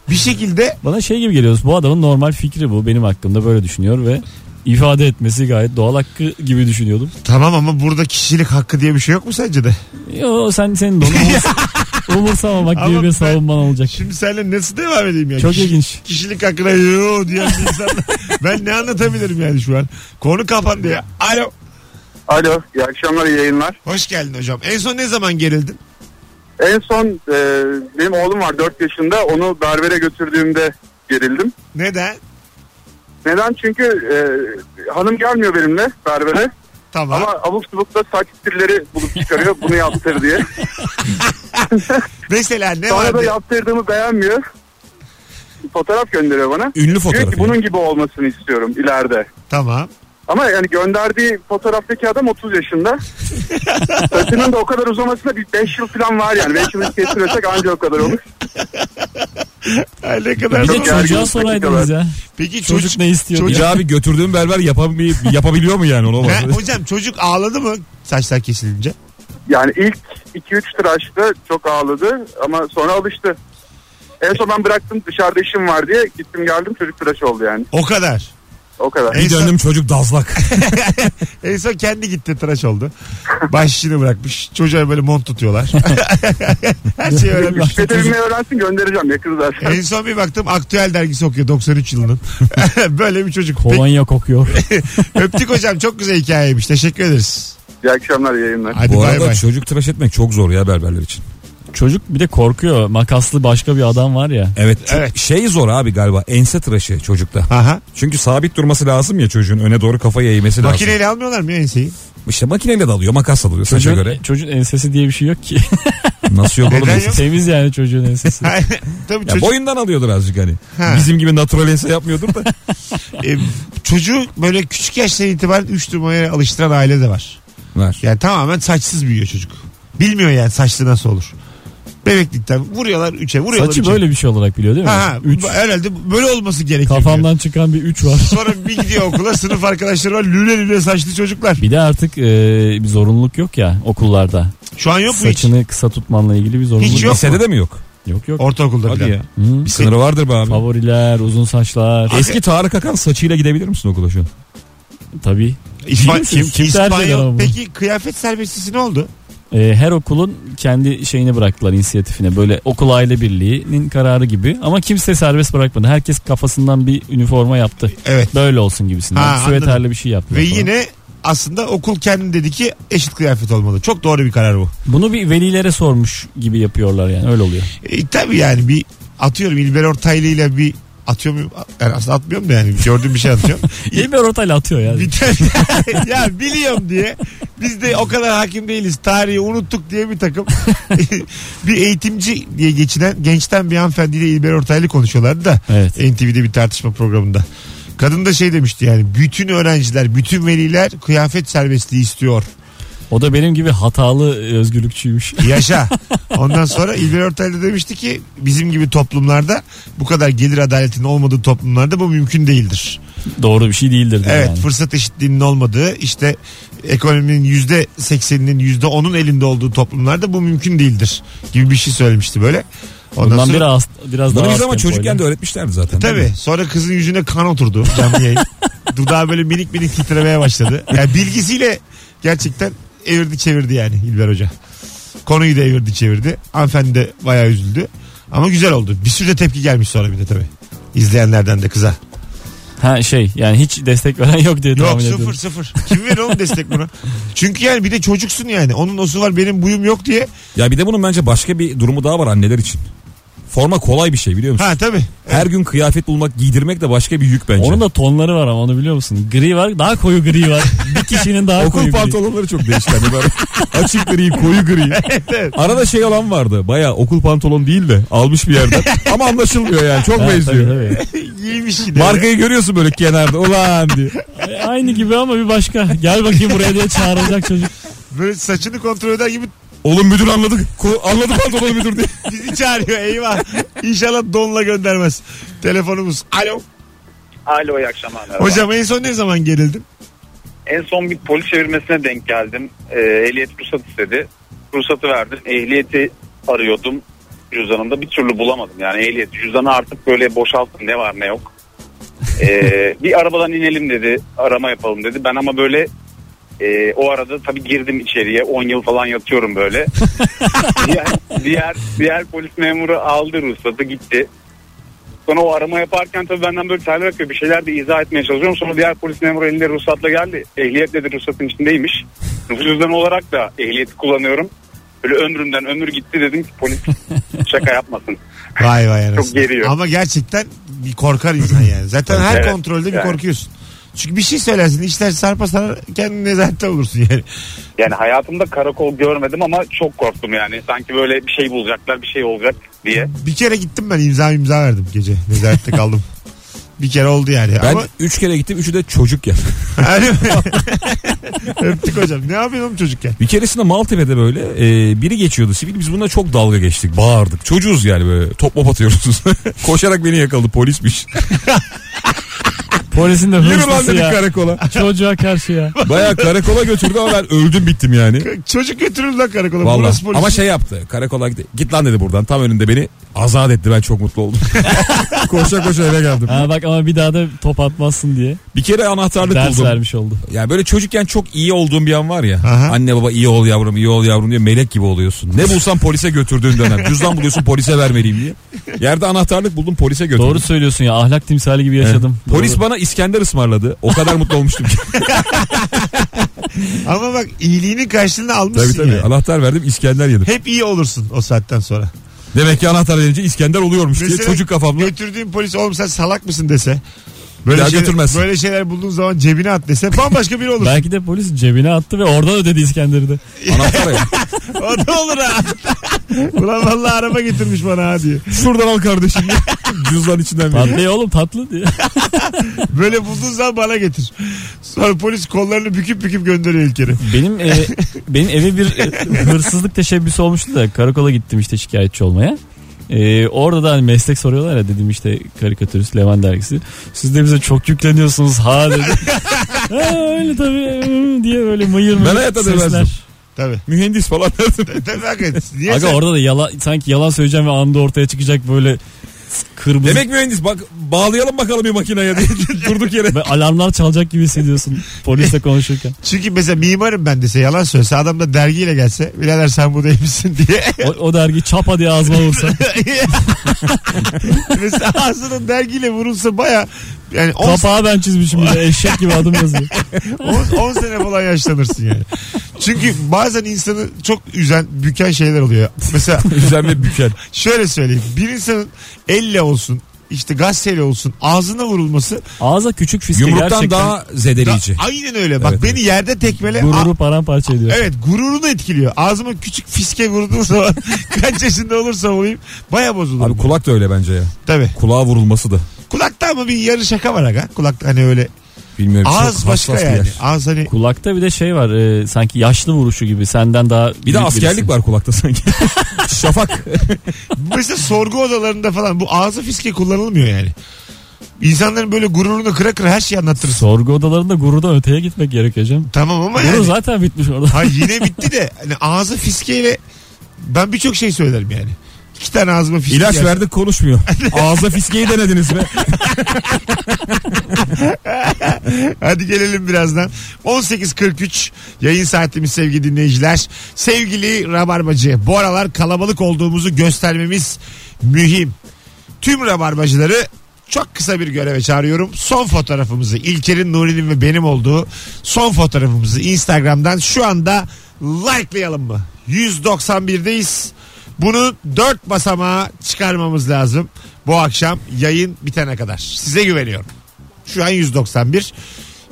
Bir şekilde Bana şey gibi geliyor. Bu adamın normal fikri bu. Benim hakkımda böyle düşünüyor ve ifade etmesi gayet doğal hakkı gibi düşünüyordum. tamam ama burada kişilik hakkı diye bir şey yok mu sence de? Yo sen senin de onu umurs- umursamamak Ama gibi bir savunman olacak. Şimdi seninle nasıl devam edeyim ya? Çok Kişi- ilginç. Kişilik hakkına yo diyen bir insan. ben ne anlatabilirim yani şu an? Konu kapandı ya. Alo. Alo iyi akşamlar iyi yayınlar. Hoş geldin hocam. En son ne zaman gerildin? En son e, benim oğlum var 4 yaşında onu berbere götürdüğümde gerildim. Neden? Neden? Çünkü e, hanım gelmiyor benimle berbere Tamam. ama abuk subukta saç stilleri bulup çıkarıyor bunu yaptır diye. Mesela ne Sonra da vardı? yaptırdığımı beğenmiyor. Fotoğraf gönderiyor bana. Ünlü Diyor fotoğrafı. ki bunun gibi olmasını istiyorum ileride. Tamam. Ama yani gönderdiği fotoğraftaki adam 30 yaşında. Saçının da o kadar uzamasına bir 5 yıl falan var yani. 5 yıl kestirirsek anca o kadar olur. Ay ne kadar Bir de çocuğa soraydınız ya. Peki Çocuk, çocuk, ne istiyor çocuk- diye. Ya abi götürdüğüm berber yapabil- yapabiliyor mu yani onu? Ha, hocam çocuk ağladı mı saçlar kesilince? Yani ilk 2-3 tıraşta çok ağladı ama sonra alıştı. En son ben bıraktım dışarıda işim var diye gittim geldim çocuk tıraş oldu yani. O kadar. O kadar. Bir döndüm çocuk dazlak. en son kendi gitti tıraş oldu. Baş işini bırakmış. Çocuğa böyle mont tutuyorlar. Her şeyi öğrenmiş. Binmeyi öğrensin göndereceğim yakın zaten. En son bir baktım aktüel dergisi okuyor 93 yılının. böyle bir çocuk. Peki, Kolonya kokuyor. öptük hocam çok güzel hikayeymiş. Teşekkür ederiz. İyi akşamlar yayınlar. Hadi Bu bay arada bay. çocuk tıraş etmek çok zor ya berberler için. Çocuk bir de korkuyor. Makaslı başka bir adam var ya. Evet, Evet. şey zor abi galiba ense tıraşı çocukta. Aha. Çünkü sabit durması lazım ya çocuğun öne doğru kafayı eğmesi lazım. Makineyle almıyorlar mı enseyi? İşte makineyle de alıyor makasla alıyor saça Çocuğun, göre. çocuğun ensesi diye bir şey yok ki. Nasıl yok oğlum? Neden yok? Temiz yani çocuğun ensesi. Tabii Ya çocuk, boyundan alıyordur azıcık hani. Ha. Bizim gibi natural ense yapmıyordur da. e, çocuğu böyle küçük yaştan itibaren 3 numaraya alıştıran aile de var. Var. Yani tamamen saçsız büyüyor çocuk. Bilmiyor yani saçlı nasıl olur. Bebeklikten vuruyorlar 3'e vuruyorlar Saçı üçe. böyle bir şey olarak biliyor değil mi? Ha, ha, Üç. herhalde böyle olması gerekiyor. Kafamdan çıkan bir üç var. Sonra bir gidiyor okula sınıf arkadaşları var lüle lüle saçlı çocuklar. Bir de artık e, bir zorunluluk yok ya okullarda. Şu an yok mu hiç? Saçını kısa tutmanla ilgili bir zorunluluk Hiç yok. Lisede de mi yok? Yok yok. Ortaokulda Hadi falan. ya. Hı. Bir sınırı vardır be abi. Favoriler, uzun saçlar. Eski Tarık Akan saçıyla gidebilir misin okula şu an? Tabii. İspan- Kim- kim tercih eder İspanyol. ama? Peki kıyafet serbestisi ne oldu? E, her okulun kendi şeyini bıraktılar inisiyatifine. Böyle okul aile birliğinin kararı gibi. Ama kimse serbest bırakmadı. Herkes kafasından bir üniforma yaptı. Evet. Böyle olsun gibisinden. Ha, Süveterli bir şey yaptılar. Ve falan. yine aslında okul kendi dedi ki eşit kıyafet olmalı. Çok doğru bir karar bu. Bunu bir velilere sormuş gibi yapıyorlar yani öyle oluyor. E, tabii yani bir atıyorum İlber Ortaylı ile bir atıyor muyum? Yani aslında atmıyorum da yani gördüğüm bir şey atıyorum. İlber Ortaylı atıyor yani. bir tane, ya biliyorum diye biz de o kadar hakim değiliz. Tarihi unuttuk diye bir takım bir eğitimci diye geçinen gençten bir hanımefendiyle İlber Ortaylı konuşuyorlardı da Evet. NTV'de bir tartışma programında. Kadın da şey demişti yani bütün öğrenciler, bütün veliler kıyafet serbestliği istiyor. O da benim gibi hatalı e, özgürlükçüymüş. Yaşa. Ondan sonra İlber Ortaylı demişti ki bizim gibi toplumlarda bu kadar gelir adaletinin olmadığı toplumlarda bu mümkün değildir. Doğru bir şey değildir Evet yani. fırsat eşitliğinin olmadığı işte ekonominin yüzde sekseninin yüzde onun elinde olduğu toplumlarda bu mümkün değildir gibi bir şey söylemişti böyle. Ondan Bundan sonra biraz biraz daha Bunu az biz ama çocukken de öğretmişlerdi zaten. tabii sonra kızın yüzüne kan oturdu canlı yayın. Dudağı böyle minik minik titremeye başladı. Yani bilgisiyle gerçekten evirdi çevirdi yani İlber Hoca. Konuyu da evirdi çevirdi. Hanımefendi de bayağı üzüldü. Ama güzel oldu. Bir sürü de tepki gelmiş sonra bir de tabii. İzleyenlerden de kıza. Ha şey yani hiç destek veren yok diye Yok tahmin sıfır ediyorum. sıfır. Kim verir oğlum destek buna? Çünkü yani bir de çocuksun yani. Onun osu var benim buyum yok diye. Ya bir de bunun bence başka bir durumu daha var anneler için. Forma kolay bir şey biliyor musun? Ha tabii. Her gün kıyafet bulmak, giydirmek de başka bir yük bence. Onun da tonları var ama onu biliyor musun? Gri var daha koyu gri var. bir kişinin daha Okul koyu gri. pantolonları çok değişti. Hani böyle açık gri, koyu gri. Arada şey olan vardı. Baya okul pantolon değil de almış bir yerden. Ama anlaşılmıyor yani. Çok benziyor. tabii, tabii. Giymiş yine. Markayı görüyorsun böyle kenarda. Ulan diye. Aynı gibi ama bir başka. Gel bakayım buraya diye çağrılacak çocuk. Böyle saçını kontrol eder gibi Oğlum müdür anladık. Ko- Anladı pantolonu müdür diye. bizi çağırıyor eyvah. İnşallah donla göndermez. Telefonumuz. Alo. Alo iyi akşamlar. merhaba. Hocam en son ne zaman gerildin? En son bir polis çevirmesine denk geldim. Ee, ehliyet ruhsat istedi. Ruhsatı verdim. Ehliyeti arıyordum cüzdanımda bir türlü bulamadım. Yani ehliyet cüzdanı artık böyle boşalttım ne var ne yok. Ee, bir arabadan inelim dedi. Arama yapalım dedi. Ben ama böyle e, o arada tabii girdim içeriye 10 yıl falan yatıyorum böyle. diğer, diğer, diğer polis memuru aldı ruhsatı gitti. Sonra o arama yaparken tabii benden böyle terler akıyor. Bir şeyler de izah etmeye çalışıyorum. Sonra diğer polis memuru elinde ruhsatla geldi. Ehliyet dedi ruhsatın içindeymiş. Nüfus cüzdanı olarak da ehliyeti kullanıyorum. Böyle ömrümden ömür gitti dedim ki polis şaka yapmasın. Vay vay. Çok geriyor. Ama gerçekten bir korkar insan yani. Zaten her Evet, kontrolde bir yani. korkuyorsun. Çünkü bir şey söylersin işler sarpa sarar kendin nezarette olursun yani. Yani hayatımda karakol görmedim ama çok korktum yani. Sanki böyle bir şey bulacaklar bir şey olacak diye. Bir kere gittim ben imza imza verdim gece nezarette kaldım. bir kere oldu yani. Ben Ama 3 kere gittim. Üçü de çocukken. Öyle mi? Öptük hocam. Ne yapıyorsun oğlum çocukken? Bir keresinde Maltepe'de böyle e, biri geçiyordu sivil. Biz bununla çok dalga geçtik. Bağırdık. Çocuğuz yani böyle. Top mop atıyoruz. Koşarak beni yakaladı. Polismiş. Polisin de Yürü lan hırslısı dedik ya. karakola. Çocuğa karşı ya. Baya karakola götürdü ama ben öldüm bittim yani. Çocuk götürür lan karakola. Vallahi. Burası polis. Ama şey yaptı. Karakola gitti. Git lan dedi buradan. Tam önünde beni azat etti. Ben çok mutlu oldum. koşa koşa eve geldim. Ha bak ama bir daha da top atmazsın diye Bir kere anahtarlık ders buldum. vermiş oldu. Yani böyle çocukken çok iyi olduğum bir an var ya. Aha. Anne baba iyi ol yavrum iyi ol yavrum diye melek gibi oluyorsun. Ne bulsan polise götürdüğün dönem. Cüzdan buluyorsun polise vermeliyim diye. Yerde anahtarlık buldum polise götürdüm. Doğru söylüyorsun ya ahlak timsali gibi yaşadım. Polis Doğru. bana İskender ısmarladı. O kadar mutlu olmuştum ki. Ama bak iyiliğinin karşılığını almışsın tabii tabii. yani. Anahtar verdim İskender yedim. Hep iyi olursun o saatten sonra. Demek ki anahtar verince İskender oluyormuş diye Mesela çocuk kafamla. Götürdüğün polis oğlum sen salak mısın dese. Daha şeyler- götürmez. Böyle şeyler bulduğun zaman cebine at dese bambaşka biri olur. Belki de polis cebine attı ve oradan ödedi İskender'i de. Anahtar ya. o da olur ha. Ulan vallahi araba getirmiş bana ha diye. Şuradan al kardeşim. Cüzdan içinden veriyor. Tatlı oğlum tatlı diye. Böyle bulduğun zaman bana getir. Sonra polis kollarını büküp büküp gönderiyor İlker'i. Benim e, benim eve bir e, hırsızlık teşebbüsü olmuştu da karakola gittim işte şikayetçi olmaya. E, orada da hani meslek soruyorlar ya dedim işte karikatürist Levan dergisi. Siz de bize çok yükleniyorsunuz ha dedi. ha, öyle tabii diye böyle mıyır mıyır Ben hayatta sesler. demezdim. Tabii. Mühendis falan derdim. Tabii hakikaten. Niye Aga sen- orada da yalan, sanki yalan söyleyeceğim ve anda ortaya çıkacak böyle kırmızı Demek mühendis bak bağlayalım bakalım bir makineye diye durduk yere. ve alarmlar çalacak gibi hissediyorsun polisle konuşurken. Çünkü mesela mimarım ben dese yalan söylese adam da dergiyle gelse birader sen bu değil misin diye. O, o dergi çapa diye ağzıma vursa. mesela ağzının dergiyle vurulsa baya yani 10 Kapağı ben çizmişim bir de eşek gibi adım yazıyor. 10 sene falan yaşlanırsın yani. Çünkü bazen insanı çok üzen, büken şeyler oluyor. Mesela Güzel ve büken. şöyle söyleyeyim. Bir insanın elle olsun, işte gazeteyle olsun ağzına vurulması Ağza küçük fiske Yumruktan gerçekten daha da, zedeleyici. aynen öyle. Bak Evet, beni yerde tekmele gururu paramparça ediyor. Evet gururunu etkiliyor. Ağzıma küçük fiske vurduğum zaman kaç yaşında olursam olayım baya bozulur. Abi kulak da öyle bence ya. Tabii. Kulağa vurulması da. Kulakta ama bir yarı şaka var aga. Kulakta hani öyle. Bilmiyorum. Ağız çok başka hassas bir yani. yer. Ağız hani Kulakta bir de şey var e, sanki yaşlı vuruşu gibi senden daha Bir de askerlik birisi. var kulakta sanki. Şafak. mesela sorgu odalarında falan bu ağzı fiske kullanılmıyor yani. İnsanların böyle gururunu kıra kıra her şeyi anlattırırsın. Sorgu odalarında gururdan öteye gitmek gerekiyor canım. Tamam ama Gurur yani. zaten bitmiş orada. Ha yine bitti de hani ağzı fiskeyle ben birçok şey söylerim yani. İki tane ağzıma fiske İlaç gelse- verdik konuşmuyor. Ağza fiskeyi denediniz mi? Hadi gelelim birazdan. 18.43 yayın saatimiz sevgili dinleyiciler. Sevgili Rabarbacı bu aralar kalabalık olduğumuzu göstermemiz mühim. Tüm Rabarbacıları çok kısa bir göreve çağırıyorum. Son fotoğrafımızı İlker'in, Nuri'nin ve benim olduğu son fotoğrafımızı Instagram'dan şu anda likelayalım mı? 191'deyiz. Bunu 4 basamağa çıkarmamız lazım. Bu akşam yayın bitene kadar. Size güveniyorum. Şu an 191.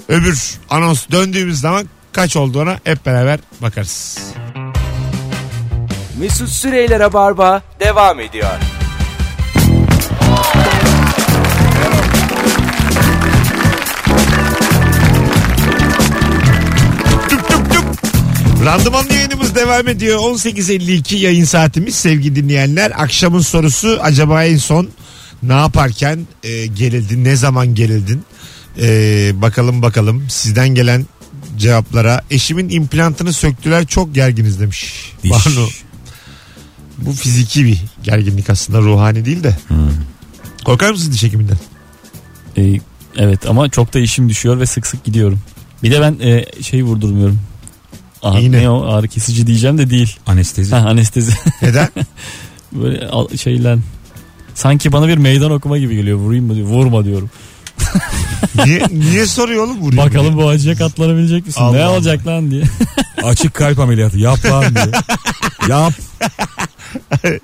Öbür anons döndüğümüz zaman kaç olduğuna hep beraber bakarız. Mesut Süreyler'e barba devam ediyor. Randımanlı yayınımız devam ediyor. 18.52 yayın saatimiz sevgili dinleyenler. Akşamın sorusu acaba en son ne yaparken e, gerildin? Ne zaman gerildin? E, bakalım bakalım sizden gelen cevaplara. Eşimin implantını söktüler çok gerginiz demiş. Diş. Banu. Bu fiziki bir gerginlik aslında ruhani değil de. Korkar mısın diş hekiminden? E, evet ama çok da işim düşüyor ve sık sık gidiyorum. Bir de ben e, şey vurdurmuyorum. Aha, İğne. ne o ağrı kesici diyeceğim de değil. Anestezi. Ha, anestezi. Neden? Böyle al- şeyle sanki bana bir meydan okuma gibi geliyor. Vurayım mı diyor. Vurma diyorum. niye, niye soruyor oğlum vuruyor? Bakalım bu acıya katlanabilecek misin? Allah ne Allah. olacak lan diye. Açık kalp ameliyatı yap lan diye. Yap.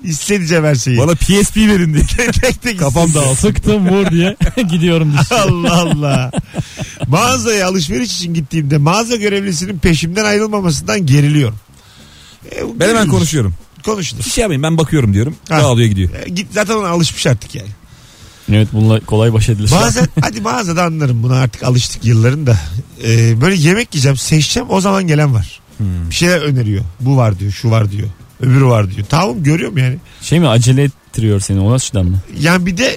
İsteyeceğim her şeyi. Bana PSP verin diye. tek tek Kafam dağılsın. Sıktım vur diye gidiyorum. Allah Allah. Mağazaya alışveriş için gittiğimde mağaza görevlisinin peşimden ayrılmamasından geriliyorum. E, bu Ben hemen görülür. konuşuyorum. Konuşulur. Bir şey yapmayın ben bakıyorum diyorum. Ha. Dağılıyor gidiyor. E, Git zaten ona alışmış artık yani. Evet bununla kolay baş edilir. Bazen hadi mağazada anlarım buna artık alıştık yılların da. Ee, böyle yemek yiyeceğim seçeceğim o zaman gelen var. Bir şeyler öneriyor. Bu var diyor şu var diyor. Öbürü var diyor. Tamam görüyorum yani. Şey mi acele ettiriyor seni o açıdan mı? Yani bir de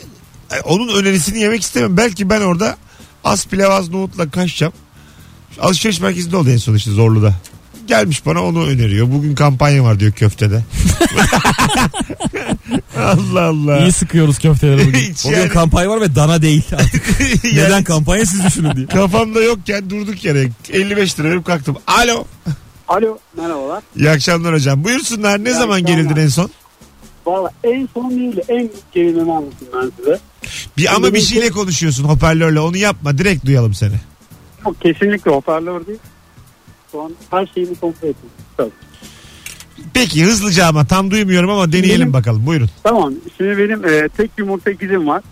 e, onun önerisini yemek istemem. Belki ben orada az pilav az nohutla kaçacağım. Alışveriş merkezinde oldu en son işte Zorlu'da. Gelmiş bana onu öneriyor. Bugün kampanya var diyor köftede. Allah Allah. İyi sıkıyoruz köfteleri bugün. Hiç Bugün yani- kampanya var ve dana değil. Artık yani Neden kampanya siz düşünün diye. Kafamda yokken durduk yere 55 lira verip kalktım. Alo. Alo merhabalar. İyi akşamlar hocam. Buyursunlar. Ne İyi zaman akşamlar. gerildin en son? Valla en son değil de en gerilimi anlatayım ben size. Bir ama bir şeyle konuşuyorsun hoparlörle. Onu yapma. Direkt duyalım seni. Yok kesinlikle hoparlör değil. Şu an her şeyimi kontrol ettim. Tabii. Peki hızlıca ama tam duymuyorum ama deneyelim Benim- bakalım. Buyurun. Tamam şimdi benim e, tek yumurta ikizim var.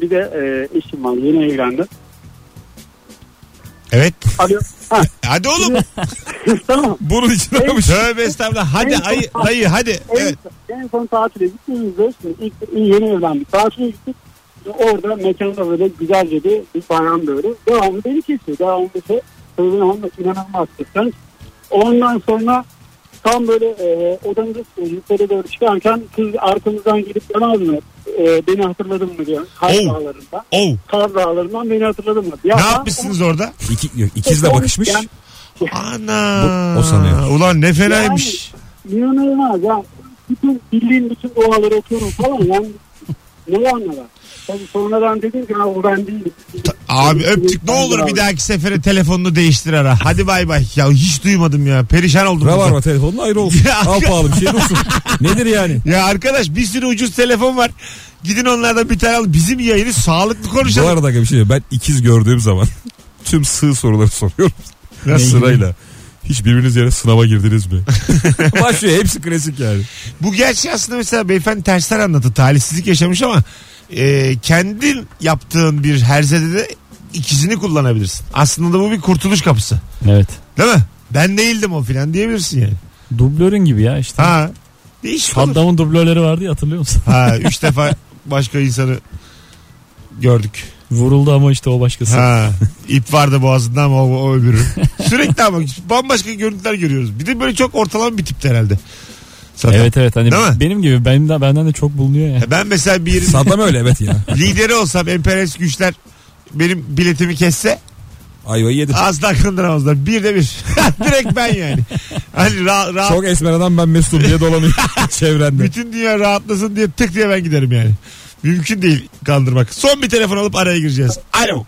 Bir de e, eşim var yeni evlendim. Evet. Alo. Ha, Hadi oğlum. tamam. Bunun için En- aramış. Tövbe estağfurullah. Hadi En son- ayı, dayı hadi. En, Evet. en son tatile gittiğimizde şimdi ilk, yeni evlendik. Tatile gittik. Orada mekanda böyle güzelce bir, bir bayan böyle. Devamlı beni kesiyor. Devamlı şey. Benim hanım inanılmaz kıskanç. Ondan sonra tam böyle e, çıkıyor. Yukarı doğru çıkarken kız arkamızdan gelip bana almıyor. E, beni hatırladın mı diyor. Kar Oh. dağlarında. Oh. Kar dağlarından beni hatırladın mı? Ya Ne ben- yapmışsınız orada? İki, ikizle bakışmış. Yani, Ana. Bu- o sanıyor. Ulan ne fenaymış. İnanılmaz ya. Bütün bildiğim bütün duaları okuyorum falan yani ne var ne var. Tabii sonradan dedim ki "Ha, o ben değilim. Abi öptük ne olur bir dahaki sefere telefonunu değiştir ara. Hadi bay bay. Ya hiç duymadım ya. Perişan oldum. Rabarba telefonun ayrı olsun. Ya. Al pahalı bir şey olsun. Nedir yani? Ya arkadaş bir sürü ucuz telefon var. Gidin onlardan bir tane al. Bizim yayını sağlıklı Bu konuşalım. arada bir şey. Ben ikiz gördüğüm zaman tüm sığ soruları soruyorum. Nasıl? Sırayla. Hiç birbiriniz yere sınava girdiniz mi? Başlıyor hepsi klasik yani. Bu gerçi aslında mesela beyefendi tersler anlattı. Talihsizlik yaşamış ama e, kendin yaptığın bir herzede de ikizini kullanabilirsin. Aslında da bu bir kurtuluş kapısı. Evet. Değil mi? Ben değildim o filan diyebilirsin yani. Dublörün gibi ya işte. Ha. Değişik. Saddam'ın dublörleri vardı ya hatırlıyor musun? Ha, üç defa başka insanı gördük. Vuruldu ama işte o başkası. Ha, ip vardı boğazında ama o, o öbürü. Sürekli ama bambaşka görüntüler görüyoruz. Bir de böyle çok ortalama bir tipti herhalde. Zaten. Evet evet hani Değil mi? benim gibi benim de, benden de çok bulunuyor ya. Ben mesela bir yerin Saddam öyle evet ya. lideri olsam emperyalist güçler benim biletimi kesse Ayvayı yedin. asla kandıramazlar. Bir de bir. Direkt ben yani. Hani rahat, rahat Çok esmer adam ben Mesut'um diye dolanıyor çevrende. bütün dünya rahatlasın diye tık diye ben giderim yani. Mümkün değil kandırmak. Son bir telefon alıp araya gireceğiz. Alo.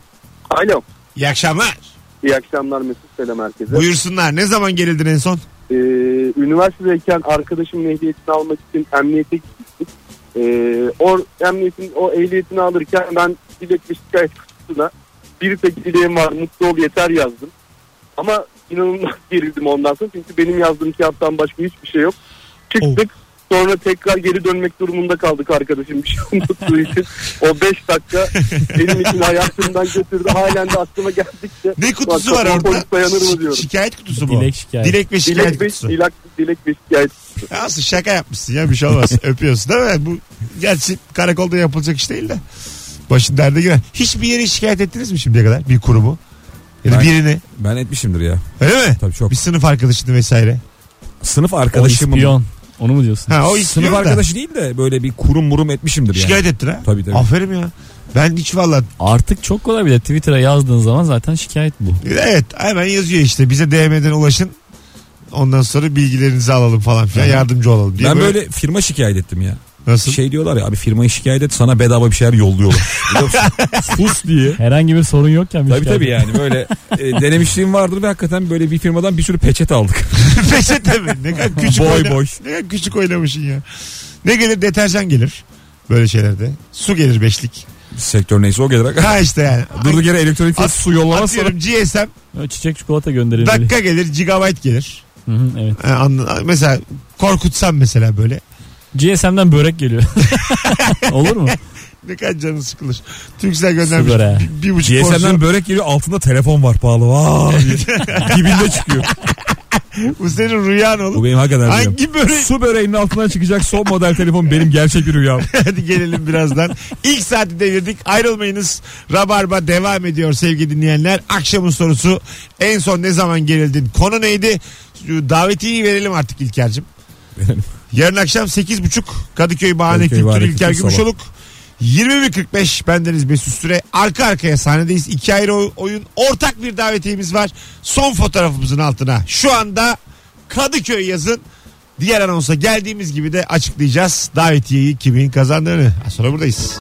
Alo. İyi akşamlar. İyi akşamlar Mesut Selam herkese. Buyursunlar. Ne zaman gerildin en son? Ee, üniversitedeyken arkadaşımın ehliyetini almak için emniyete gittik. Ee, o emniyetin o ehliyetini alırken ben dilek ve şikayet kutusuna bir tek dileğim var mutlu ol yeter yazdım. Ama inanılmaz gerildim ondan sonra çünkü benim yazdığım kağıttan başka hiçbir şey yok. Çıktık sonra tekrar geri dönmek durumunda kaldık arkadaşım bir şey unuttuğu için. O 5 dakika benim için hayatımdan götürdü. Halen de aklıma geldikçe. Ne kutusu var orada? Polis dayanır mı diyorum. Şikayet kutusu bu. Dilek şikayet. Dilek ve şikayet Dilek ve, kutusu. dilek, dilek ve şikayet. Aslında şaka yapmışsın ya bir şey olmaz. Öpüyorsun değil mi? Bu gerçi karakolda yapılacak iş değil de. Başın derde girer. Hiçbir yere şikayet ettiniz mi şimdiye kadar? Bir kurumu? Ya da Ben- birini. Ben etmişimdir ya. Öyle mi? Tabii çok. Bir sınıf arkadaşını vesaire. Sınıf O arkadaşımın. Onu mu diyorsun? Ha o Sınıf istiyor da. arkadaşı değil de böyle bir kurum murum etmişimdir yani. Şikayet ettin ha? Tabii tabii. Aferin ya. Ben hiç valla Artık çok kolay bir de Twitter'a yazdığın zaman zaten şikayet bu. evet hemen yazıyor işte bize DM'den ulaşın. Ondan sonra bilgilerinizi alalım falan filan yardımcı olalım diye. Ben böyle firma şikayet ettim ya. Nasıl? Şey diyorlar ya abi firmayı şikayet et sana bedava bir şeyler yolluyorlar. Sus diye. Herhangi bir sorun yokken bir Tabii şikayet. tabii yani böyle e, denemişliğim vardır ve hakikaten böyle bir firmadan bir sürü peçete aldık. Peçete mi? Ne kadar küçük Boy oyna- boy. Ne kadar küçük oynamışsın ya. Ne gelir? Deterjan gelir. Böyle şeylerde. Su gelir beşlik. Sektör neyse o gelir. Ha işte yani. Durduk yere elektronik At- su yollaması sonra. Atıyorum GSM Çiçek çikolata gönderilmeli. dakika gelir gigabyte gelir. Hı hı, evet. Ha, anla- mesela korkutsam mesela böyle. GSM'den börek geliyor. Olur mu? ne kadar canın sıkılır. Türksel göndermiş. Süper ha. Bir, bir buçuk porsiyon. GSM'den börek geliyor altında telefon var pahalı. Vaa diye. Dibinde çıkıyor. Bu senin rüyan oğlum. Bu benim hakikaten rüyam. Hangi börek? Su böreğinin altından çıkacak son model telefon benim gerçek bir rüyam. Hadi gelelim birazdan. İlk saati devirdik. Ayrılmayınız. Rabarba devam ediyor sevgili dinleyenler. Akşamın sorusu en son ne zaman gerildin? Konu neydi? Davetiyi verelim artık İlker'cim. Verelim. Yarın akşam 8.30 Kadıköy Bahane Kadıköy Kültür İlker Gümüşoluk. 21.45 bendeniz Mesut Süre. Arka arkaya sahnedeyiz. İki ayrı oy- oyun. Ortak bir davetiyemiz var. Son fotoğrafımızın altına. Şu anda Kadıköy yazın. Diğer anonsa geldiğimiz gibi de açıklayacağız davetiyeyi kimin kazandığını. Az sonra buradayız.